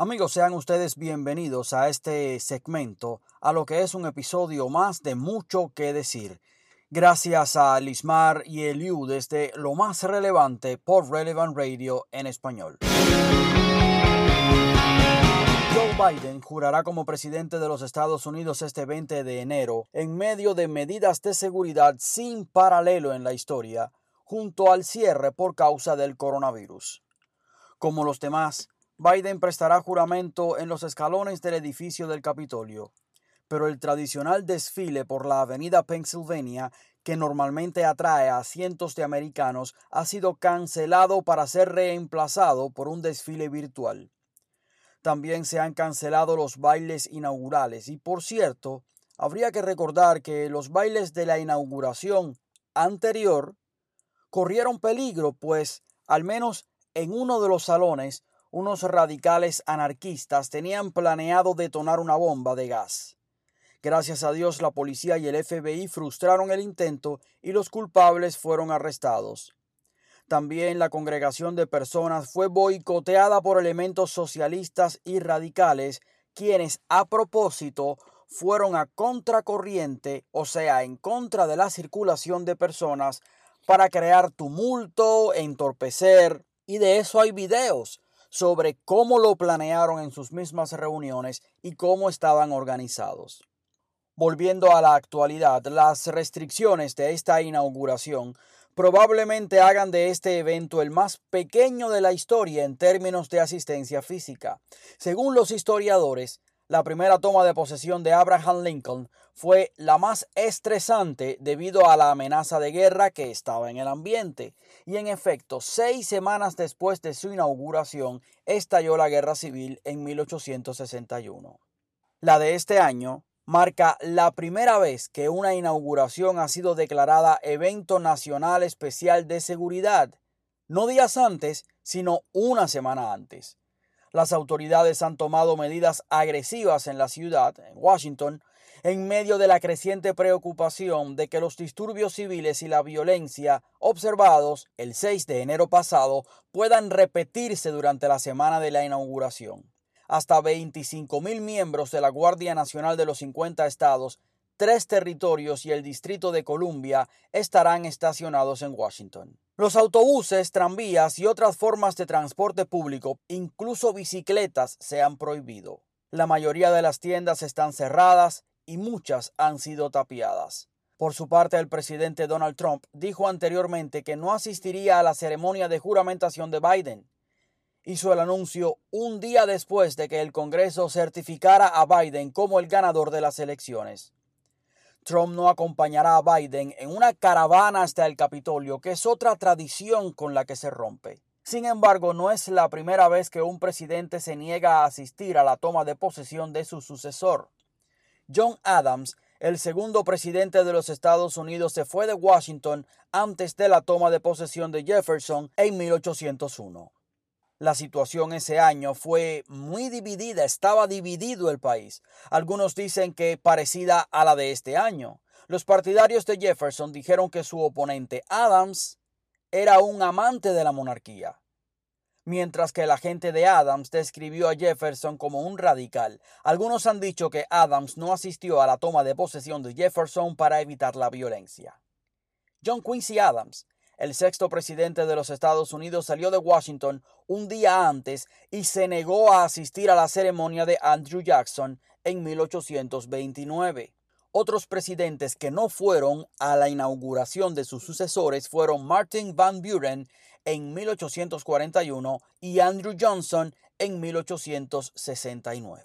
Amigos, sean ustedes bienvenidos a este segmento, a lo que es un episodio más de mucho que decir. Gracias a Lismar y Eliu desde lo más relevante por Relevant Radio en español. Joe Biden jurará como presidente de los Estados Unidos este 20 de enero en medio de medidas de seguridad sin paralelo en la historia, junto al cierre por causa del coronavirus. Como los demás, Biden prestará juramento en los escalones del edificio del Capitolio, pero el tradicional desfile por la avenida Pennsylvania, que normalmente atrae a cientos de americanos, ha sido cancelado para ser reemplazado por un desfile virtual. También se han cancelado los bailes inaugurales y, por cierto, habría que recordar que los bailes de la inauguración anterior corrieron peligro, pues al menos en uno de los salones unos radicales anarquistas tenían planeado detonar una bomba de gas. Gracias a Dios la policía y el FBI frustraron el intento y los culpables fueron arrestados. También la congregación de personas fue boicoteada por elementos socialistas y radicales, quienes a propósito fueron a contracorriente, o sea, en contra de la circulación de personas, para crear tumulto, entorpecer, y de eso hay videos sobre cómo lo planearon en sus mismas reuniones y cómo estaban organizados. Volviendo a la actualidad, las restricciones de esta inauguración probablemente hagan de este evento el más pequeño de la historia en términos de asistencia física. Según los historiadores, la primera toma de posesión de Abraham Lincoln fue la más estresante debido a la amenaza de guerra que estaba en el ambiente. Y en efecto, seis semanas después de su inauguración, estalló la guerra civil en 1861. La de este año marca la primera vez que una inauguración ha sido declarada evento nacional especial de seguridad, no días antes, sino una semana antes. Las autoridades han tomado medidas agresivas en la ciudad, en Washington, en medio de la creciente preocupación de que los disturbios civiles y la violencia observados el 6 de enero pasado puedan repetirse durante la semana de la inauguración. Hasta 25.000 miembros de la Guardia Nacional de los 50 estados, tres territorios y el Distrito de Columbia estarán estacionados en Washington. Los autobuses, tranvías y otras formas de transporte público, incluso bicicletas, se han prohibido. La mayoría de las tiendas están cerradas y muchas han sido tapiadas. Por su parte, el presidente Donald Trump dijo anteriormente que no asistiría a la ceremonia de juramentación de Biden. Hizo el anuncio un día después de que el Congreso certificara a Biden como el ganador de las elecciones. Trump no acompañará a Biden en una caravana hasta el Capitolio, que es otra tradición con la que se rompe. Sin embargo, no es la primera vez que un presidente se niega a asistir a la toma de posesión de su sucesor. John Adams, el segundo presidente de los Estados Unidos, se fue de Washington antes de la toma de posesión de Jefferson en 1801. La situación ese año fue muy dividida, estaba dividido el país. Algunos dicen que parecida a la de este año. Los partidarios de Jefferson dijeron que su oponente Adams era un amante de la monarquía, mientras que la gente de Adams describió a Jefferson como un radical. Algunos han dicho que Adams no asistió a la toma de posesión de Jefferson para evitar la violencia. John Quincy Adams el sexto presidente de los Estados Unidos salió de Washington un día antes y se negó a asistir a la ceremonia de Andrew Jackson en 1829. Otros presidentes que no fueron a la inauguración de sus sucesores fueron Martin Van Buren en 1841 y Andrew Johnson en 1869.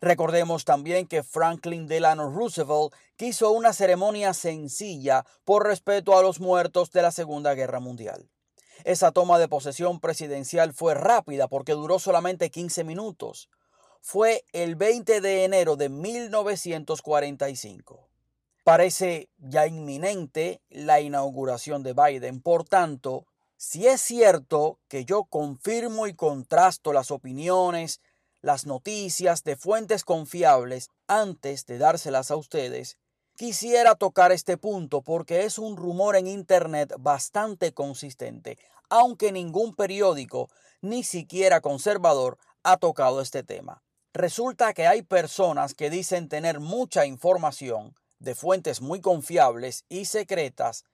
Recordemos también que Franklin Delano Roosevelt quiso una ceremonia sencilla por respeto a los muertos de la Segunda Guerra Mundial. Esa toma de posesión presidencial fue rápida porque duró solamente 15 minutos. Fue el 20 de enero de 1945. Parece ya inminente la inauguración de Biden. Por tanto, si es cierto que yo confirmo y contrasto las opiniones, las noticias de fuentes confiables antes de dárselas a ustedes, quisiera tocar este punto porque es un rumor en Internet bastante consistente, aunque ningún periódico, ni siquiera conservador, ha tocado este tema. Resulta que hay personas que dicen tener mucha información de fuentes muy confiables y secretas,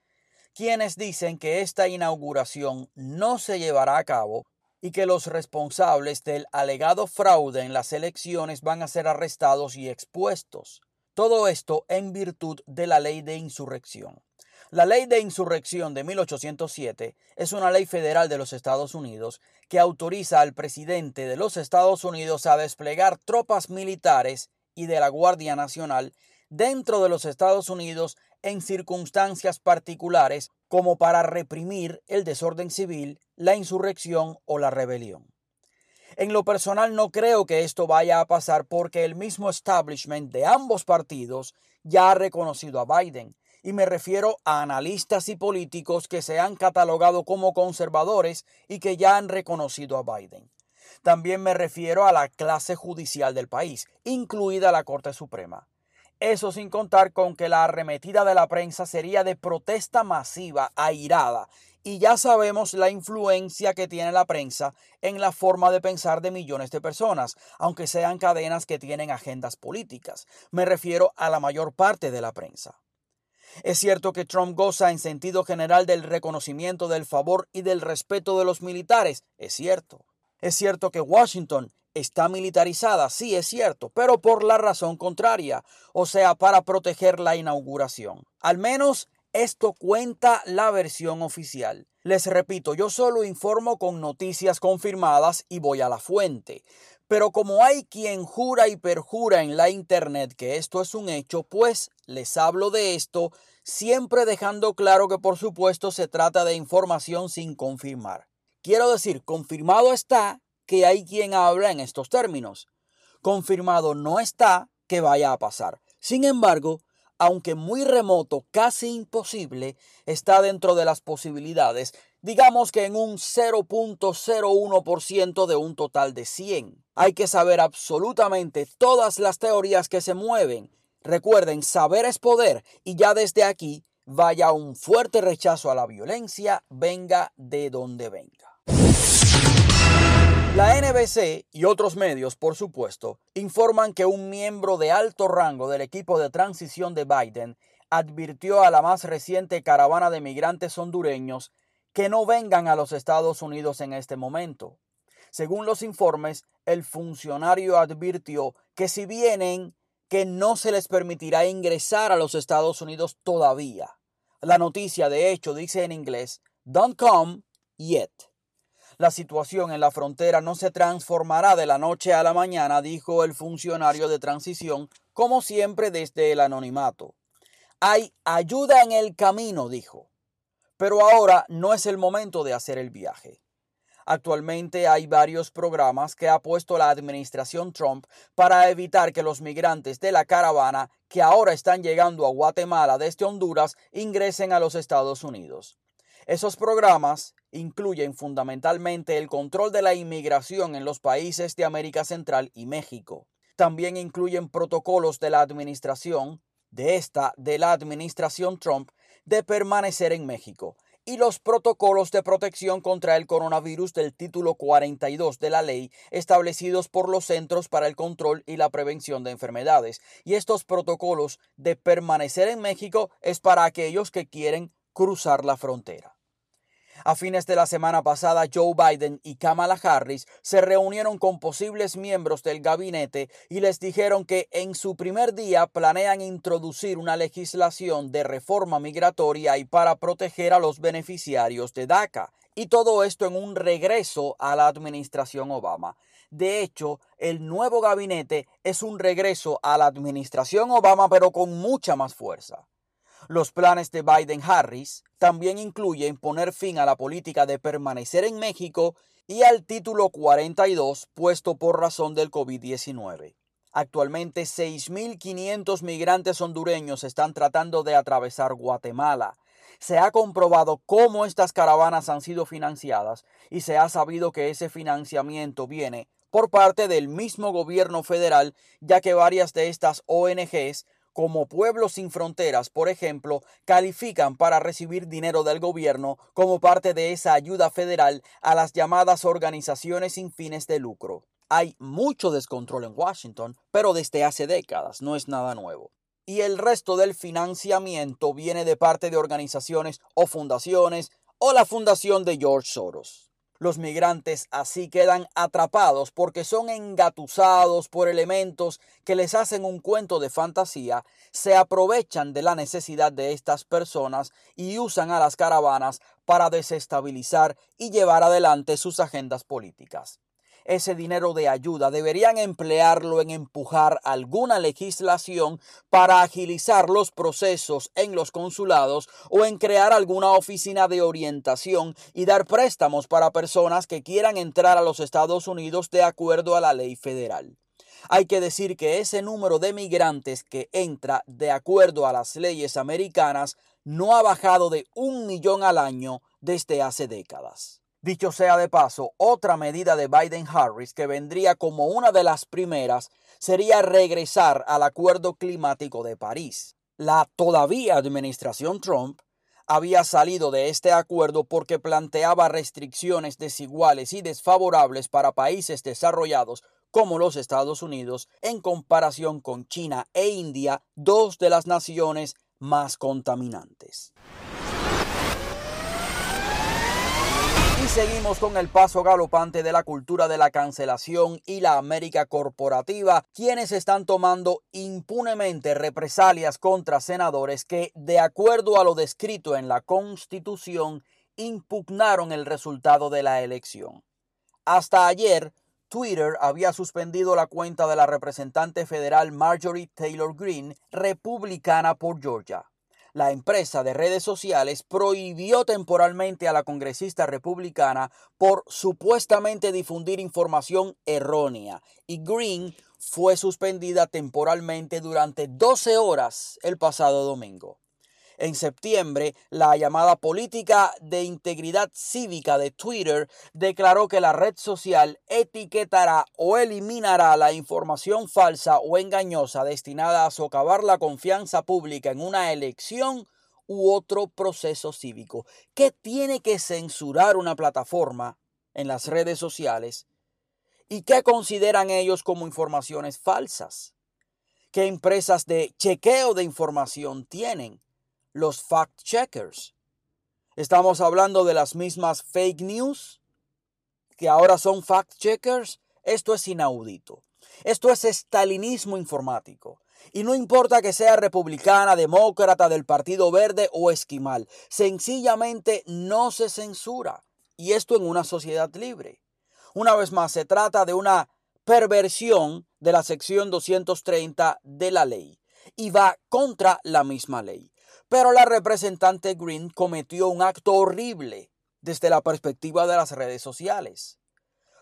quienes dicen que esta inauguración no se llevará a cabo y que los responsables del alegado fraude en las elecciones van a ser arrestados y expuestos. Todo esto en virtud de la ley de insurrección. La ley de insurrección de 1807 es una ley federal de los Estados Unidos que autoriza al presidente de los Estados Unidos a desplegar tropas militares y de la Guardia Nacional dentro de los Estados Unidos en circunstancias particulares como para reprimir el desorden civil, la insurrección o la rebelión. En lo personal no creo que esto vaya a pasar porque el mismo establishment de ambos partidos ya ha reconocido a Biden y me refiero a analistas y políticos que se han catalogado como conservadores y que ya han reconocido a Biden. También me refiero a la clase judicial del país, incluida la Corte Suprema. Eso sin contar con que la arremetida de la prensa sería de protesta masiva, airada, y ya sabemos la influencia que tiene la prensa en la forma de pensar de millones de personas, aunque sean cadenas que tienen agendas políticas. Me refiero a la mayor parte de la prensa. Es cierto que Trump goza en sentido general del reconocimiento del favor y del respeto de los militares, es cierto. Es cierto que Washington está militarizada, sí es cierto, pero por la razón contraria, o sea, para proteger la inauguración. Al menos esto cuenta la versión oficial. Les repito, yo solo informo con noticias confirmadas y voy a la fuente. Pero como hay quien jura y perjura en la Internet que esto es un hecho, pues les hablo de esto, siempre dejando claro que por supuesto se trata de información sin confirmar. Quiero decir, confirmado está que hay quien habla en estos términos. Confirmado no está que vaya a pasar. Sin embargo, aunque muy remoto, casi imposible, está dentro de las posibilidades, digamos que en un 0.01% de un total de 100. Hay que saber absolutamente todas las teorías que se mueven. Recuerden, saber es poder y ya desde aquí vaya un fuerte rechazo a la violencia, venga de donde venga. La NBC y otros medios, por supuesto, informan que un miembro de alto rango del equipo de transición de Biden advirtió a la más reciente caravana de migrantes hondureños que no vengan a los Estados Unidos en este momento. Según los informes, el funcionario advirtió que si vienen, que no se les permitirá ingresar a los Estados Unidos todavía. La noticia, de hecho, dice en inglés, Don't come yet. La situación en la frontera no se transformará de la noche a la mañana, dijo el funcionario de transición, como siempre desde el anonimato. Hay ayuda en el camino, dijo. Pero ahora no es el momento de hacer el viaje. Actualmente hay varios programas que ha puesto la administración Trump para evitar que los migrantes de la caravana que ahora están llegando a Guatemala desde Honduras ingresen a los Estados Unidos. Esos programas incluyen fundamentalmente el control de la inmigración en los países de América Central y México. También incluyen protocolos de la administración, de esta, de la administración Trump, de permanecer en México, y los protocolos de protección contra el coronavirus del título 42 de la ley establecidos por los Centros para el Control y la Prevención de Enfermedades. Y estos protocolos de permanecer en México es para aquellos que quieren cruzar la frontera. A fines de la semana pasada, Joe Biden y Kamala Harris se reunieron con posibles miembros del gabinete y les dijeron que en su primer día planean introducir una legislación de reforma migratoria y para proteger a los beneficiarios de DACA. Y todo esto en un regreso a la administración Obama. De hecho, el nuevo gabinete es un regreso a la administración Obama, pero con mucha más fuerza. Los planes de Biden-Harris también incluyen poner fin a la política de permanecer en México y al título 42 puesto por razón del COVID-19. Actualmente 6.500 migrantes hondureños están tratando de atravesar Guatemala. Se ha comprobado cómo estas caravanas han sido financiadas y se ha sabido que ese financiamiento viene por parte del mismo gobierno federal, ya que varias de estas ONGs como Pueblos Sin Fronteras, por ejemplo, califican para recibir dinero del gobierno como parte de esa ayuda federal a las llamadas organizaciones sin fines de lucro. Hay mucho descontrol en Washington, pero desde hace décadas no es nada nuevo. Y el resto del financiamiento viene de parte de organizaciones o fundaciones o la fundación de George Soros. Los migrantes así quedan atrapados porque son engatusados por elementos que les hacen un cuento de fantasía, se aprovechan de la necesidad de estas personas y usan a las caravanas para desestabilizar y llevar adelante sus agendas políticas ese dinero de ayuda, deberían emplearlo en empujar alguna legislación para agilizar los procesos en los consulados o en crear alguna oficina de orientación y dar préstamos para personas que quieran entrar a los Estados Unidos de acuerdo a la ley federal. Hay que decir que ese número de migrantes que entra de acuerdo a las leyes americanas no ha bajado de un millón al año desde hace décadas. Dicho sea de paso, otra medida de Biden-Harris que vendría como una de las primeras sería regresar al Acuerdo Climático de París. La todavía administración Trump había salido de este acuerdo porque planteaba restricciones desiguales y desfavorables para países desarrollados como los Estados Unidos en comparación con China e India, dos de las naciones más contaminantes. Y seguimos con el paso galopante de la cultura de la cancelación y la América corporativa, quienes están tomando impunemente represalias contra senadores que, de acuerdo a lo descrito en la Constitución, impugnaron el resultado de la elección. Hasta ayer, Twitter había suspendido la cuenta de la representante federal Marjorie Taylor Greene, republicana por Georgia la empresa de redes sociales prohibió temporalmente a la congresista republicana por supuestamente difundir información errónea y Green fue suspendida temporalmente durante 12 horas el pasado domingo. En septiembre, la llamada política de integridad cívica de Twitter declaró que la red social etiquetará o eliminará la información falsa o engañosa destinada a socavar la confianza pública en una elección u otro proceso cívico. ¿Qué tiene que censurar una plataforma en las redes sociales? ¿Y qué consideran ellos como informaciones falsas? ¿Qué empresas de chequeo de información tienen? Los fact-checkers. Estamos hablando de las mismas fake news que ahora son fact-checkers. Esto es inaudito. Esto es estalinismo informático. Y no importa que sea republicana, demócrata, del Partido Verde o esquimal, sencillamente no se censura. Y esto en una sociedad libre. Una vez más, se trata de una perversión de la sección 230 de la ley y va contra la misma ley. Pero la representante Green cometió un acto horrible desde la perspectiva de las redes sociales,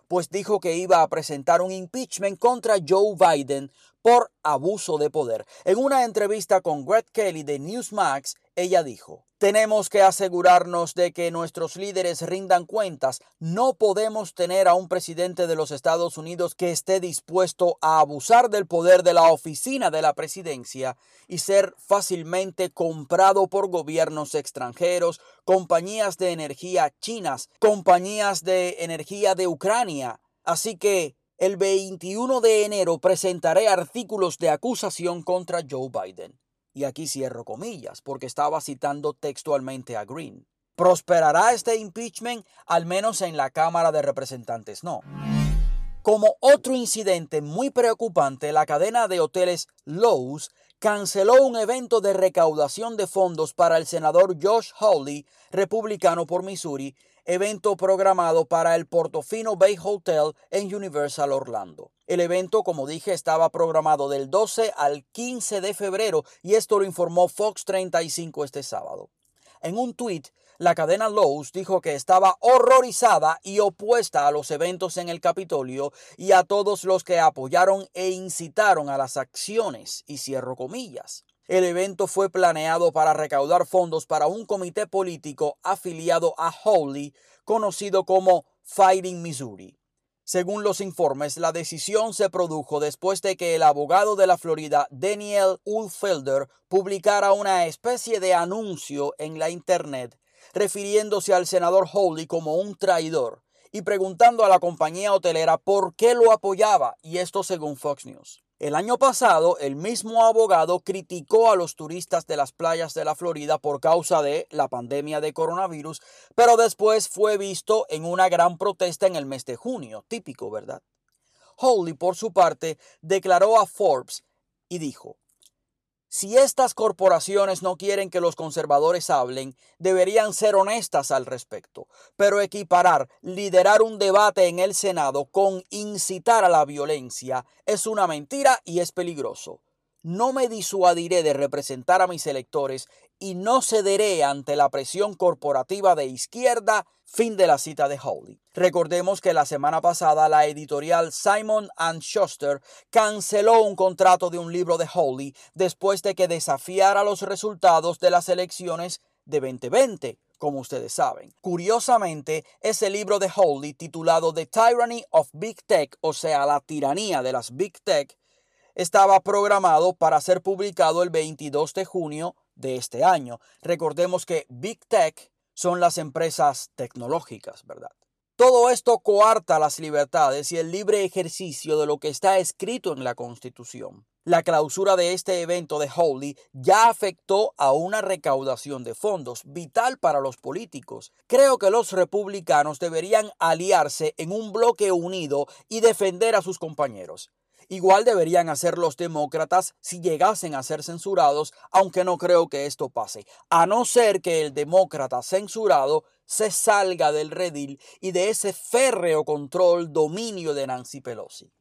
pues dijo que iba a presentar un impeachment contra Joe Biden por abuso de poder. En una entrevista con Greg Kelly de Newsmax, ella dijo, tenemos que asegurarnos de que nuestros líderes rindan cuentas. No podemos tener a un presidente de los Estados Unidos que esté dispuesto a abusar del poder de la oficina de la presidencia y ser fácilmente comprado por gobiernos extranjeros, compañías de energía chinas, compañías de energía de Ucrania. Así que el 21 de enero presentaré artículos de acusación contra Joe Biden. Y aquí cierro comillas, porque estaba citando textualmente a Green. ¿Prosperará este impeachment? Al menos en la Cámara de Representantes no. Como otro incidente muy preocupante, la cadena de hoteles Lowe's canceló un evento de recaudación de fondos para el senador Josh Hawley, republicano por Missouri, evento programado para el Portofino Bay Hotel en Universal Orlando. El evento, como dije, estaba programado del 12 al 15 de febrero y esto lo informó Fox 35 este sábado. En un tuit, la cadena Lowe's dijo que estaba horrorizada y opuesta a los eventos en el Capitolio y a todos los que apoyaron e incitaron a las acciones, y cierro comillas. El evento fue planeado para recaudar fondos para un comité político afiliado a Hawley, conocido como Fighting Missouri. Según los informes, la decisión se produjo después de que el abogado de la Florida, Daniel Ulfelder, publicara una especie de anuncio en la Internet refiriéndose al senador Hawley como un traidor y preguntando a la compañía hotelera por qué lo apoyaba, y esto según Fox News. El año pasado, el mismo abogado criticó a los turistas de las playas de la Florida por causa de la pandemia de coronavirus, pero después fue visto en una gran protesta en el mes de junio, típico, ¿verdad? Hawley, por su parte, declaró a Forbes y dijo, si estas corporaciones no quieren que los conservadores hablen, deberían ser honestas al respecto, pero equiparar liderar un debate en el Senado con incitar a la violencia es una mentira y es peligroso. No me disuadiré de representar a mis electores y no cederé ante la presión corporativa de izquierda. Fin de la cita de Hawley. Recordemos que la semana pasada la editorial Simon Schuster canceló un contrato de un libro de Hawley después de que desafiara los resultados de las elecciones de 2020 como ustedes saben. Curiosamente, ese libro de Hawley titulado The Tyranny of Big Tech, o sea, la tiranía de las Big Tech, estaba programado para ser publicado el 22 de junio de este año. Recordemos que Big Tech son las empresas tecnológicas, ¿verdad? Todo esto coarta las libertades y el libre ejercicio de lo que está escrito en la Constitución. La clausura de este evento de Howley ya afectó a una recaudación de fondos vital para los políticos. Creo que los republicanos deberían aliarse en un bloque unido y defender a sus compañeros. Igual deberían hacer los demócratas si llegasen a ser censurados, aunque no creo que esto pase, a no ser que el demócrata censurado se salga del redil y de ese férreo control dominio de Nancy Pelosi.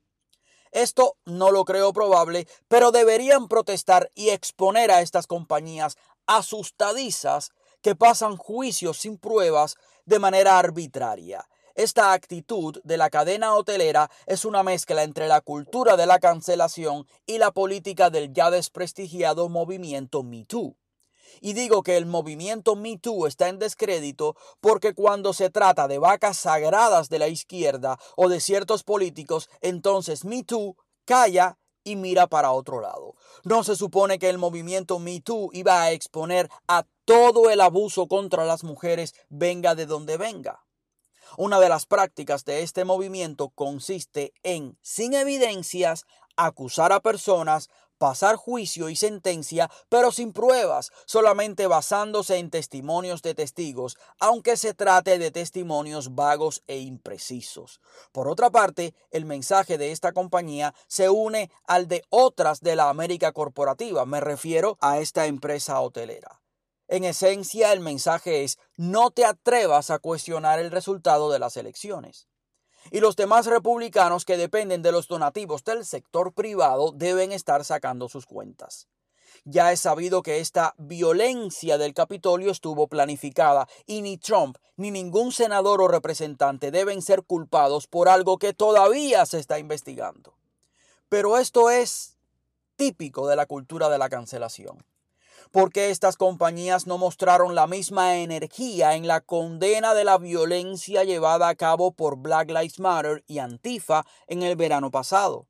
Esto no lo creo probable, pero deberían protestar y exponer a estas compañías asustadizas que pasan juicios sin pruebas de manera arbitraria esta actitud de la cadena hotelera es una mezcla entre la cultura de la cancelación y la política del ya desprestigiado movimiento MeToo. Y digo que el movimiento MeToo está en descrédito porque cuando se trata de vacas sagradas de la izquierda o de ciertos políticos, entonces MeToo calla y mira para otro lado. No se supone que el movimiento MeToo iba a exponer a todo el abuso contra las mujeres venga de donde venga. Una de las prácticas de este movimiento consiste en, sin evidencias, acusar a personas, pasar juicio y sentencia, pero sin pruebas, solamente basándose en testimonios de testigos, aunque se trate de testimonios vagos e imprecisos. Por otra parte, el mensaje de esta compañía se une al de otras de la América corporativa, me refiero a esta empresa hotelera. En esencia, el mensaje es no te atrevas a cuestionar el resultado de las elecciones. Y los demás republicanos que dependen de los donativos del sector privado deben estar sacando sus cuentas. Ya es sabido que esta violencia del Capitolio estuvo planificada y ni Trump ni ningún senador o representante deben ser culpados por algo que todavía se está investigando. Pero esto es típico de la cultura de la cancelación. ¿Por qué estas compañías no mostraron la misma energía en la condena de la violencia llevada a cabo por Black Lives Matter y Antifa en el verano pasado?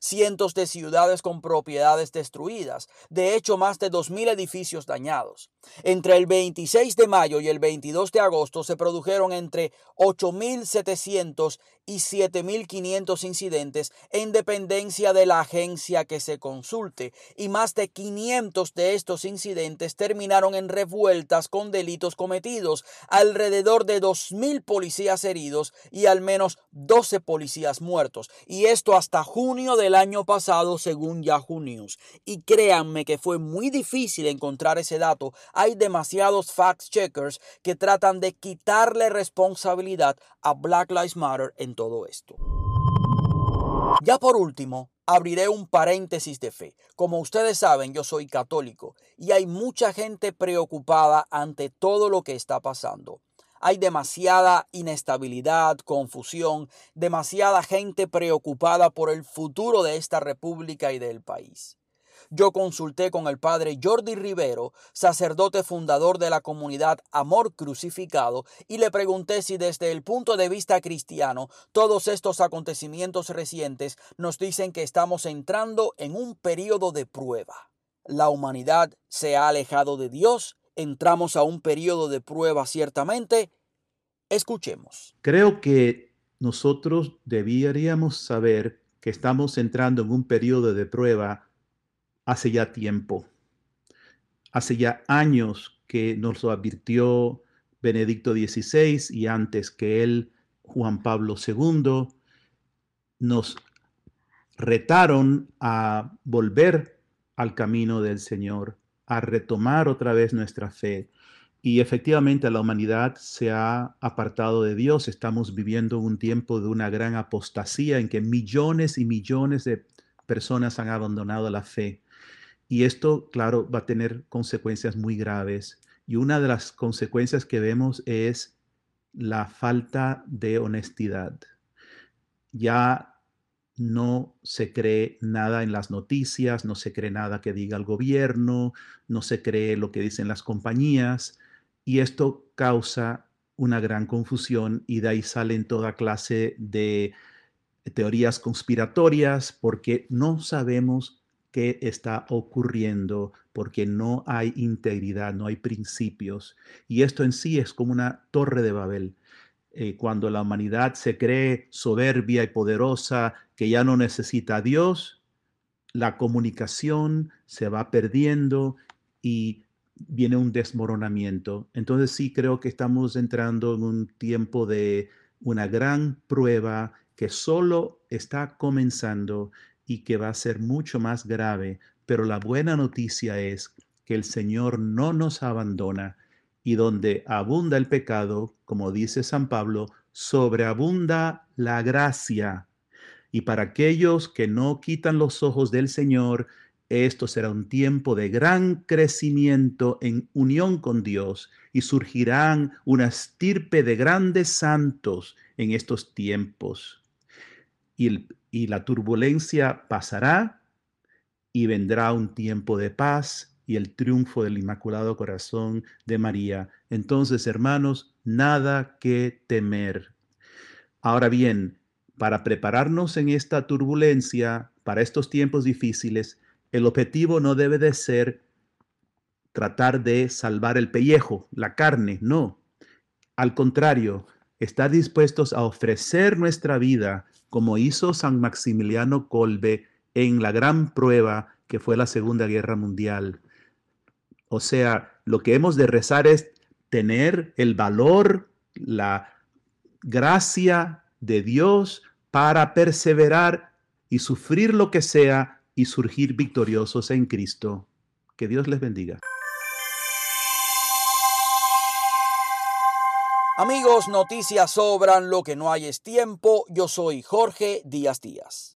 cientos de ciudades con propiedades destruidas, de hecho más de 2.000 edificios dañados. Entre el 26 de mayo y el 22 de agosto se produjeron entre 8.700 y 7.500 incidentes en dependencia de la agencia que se consulte. Y más de 500 de estos incidentes terminaron en revueltas con delitos cometidos, alrededor de 2.000 policías heridos y al menos 12 policías muertos, y esto hasta junio del año pasado según Yahoo News. Y créanme que fue muy difícil encontrar ese dato, hay demasiados fact checkers que tratan de quitarle responsabilidad a Black Lives Matter en todo esto. Ya por último, abriré un paréntesis de fe. Como ustedes saben, yo soy católico y hay mucha gente preocupada ante todo lo que está pasando. Hay demasiada inestabilidad, confusión, demasiada gente preocupada por el futuro de esta república y del país. Yo consulté con el padre Jordi Rivero, sacerdote fundador de la comunidad Amor Crucificado, y le pregunté si desde el punto de vista cristiano todos estos acontecimientos recientes nos dicen que estamos entrando en un periodo de prueba. La humanidad se ha alejado de Dios, entramos a un periodo de prueba ciertamente, Escuchemos. Creo que nosotros deberíamos saber que estamos entrando en un periodo de prueba hace ya tiempo. Hace ya años que nos lo advirtió Benedicto XVI y antes que él, Juan Pablo II, nos retaron a volver al camino del Señor, a retomar otra vez nuestra fe. Y efectivamente la humanidad se ha apartado de Dios. Estamos viviendo un tiempo de una gran apostasía en que millones y millones de personas han abandonado la fe. Y esto, claro, va a tener consecuencias muy graves. Y una de las consecuencias que vemos es la falta de honestidad. Ya no se cree nada en las noticias, no se cree nada que diga el gobierno, no se cree lo que dicen las compañías y esto causa una gran confusión y de ahí salen toda clase de teorías conspiratorias porque no sabemos qué está ocurriendo, porque no hay integridad, no hay principios. Y esto en sí es como una torre de Babel. Eh, cuando la humanidad se cree soberbia y poderosa, que ya no necesita a Dios, la comunicación se va perdiendo y viene un desmoronamiento. Entonces sí creo que estamos entrando en un tiempo de una gran prueba que solo está comenzando y que va a ser mucho más grave. Pero la buena noticia es que el Señor no nos abandona y donde abunda el pecado, como dice San Pablo, sobreabunda la gracia. Y para aquellos que no quitan los ojos del Señor, esto será un tiempo de gran crecimiento en unión con Dios y surgirán una estirpe de grandes santos en estos tiempos. Y, y, la turbulencia pasará y vendrá un tiempo de paz y el triunfo del Inmaculado Corazón de María. Entonces, hermanos, nada que temer. Ahora bien, para prepararnos en esta turbulencia, para estos tiempos difíciles, el objetivo no debe de ser tratar de salvar el pellejo, la carne, no. Al contrario, estar dispuestos a ofrecer nuestra vida como hizo San Maximiliano Kolbe en la gran prueba que fue la Segunda Guerra Mundial. O sea, lo que hemos de rezar es tener el valor, la gracia de Dios para perseverar y sufrir lo que sea y surgir victoriosos en Cristo. Que Dios les bendiga. Amigos, noticias sobran, lo que no hay es tiempo. Yo soy Jorge Díaz Díaz.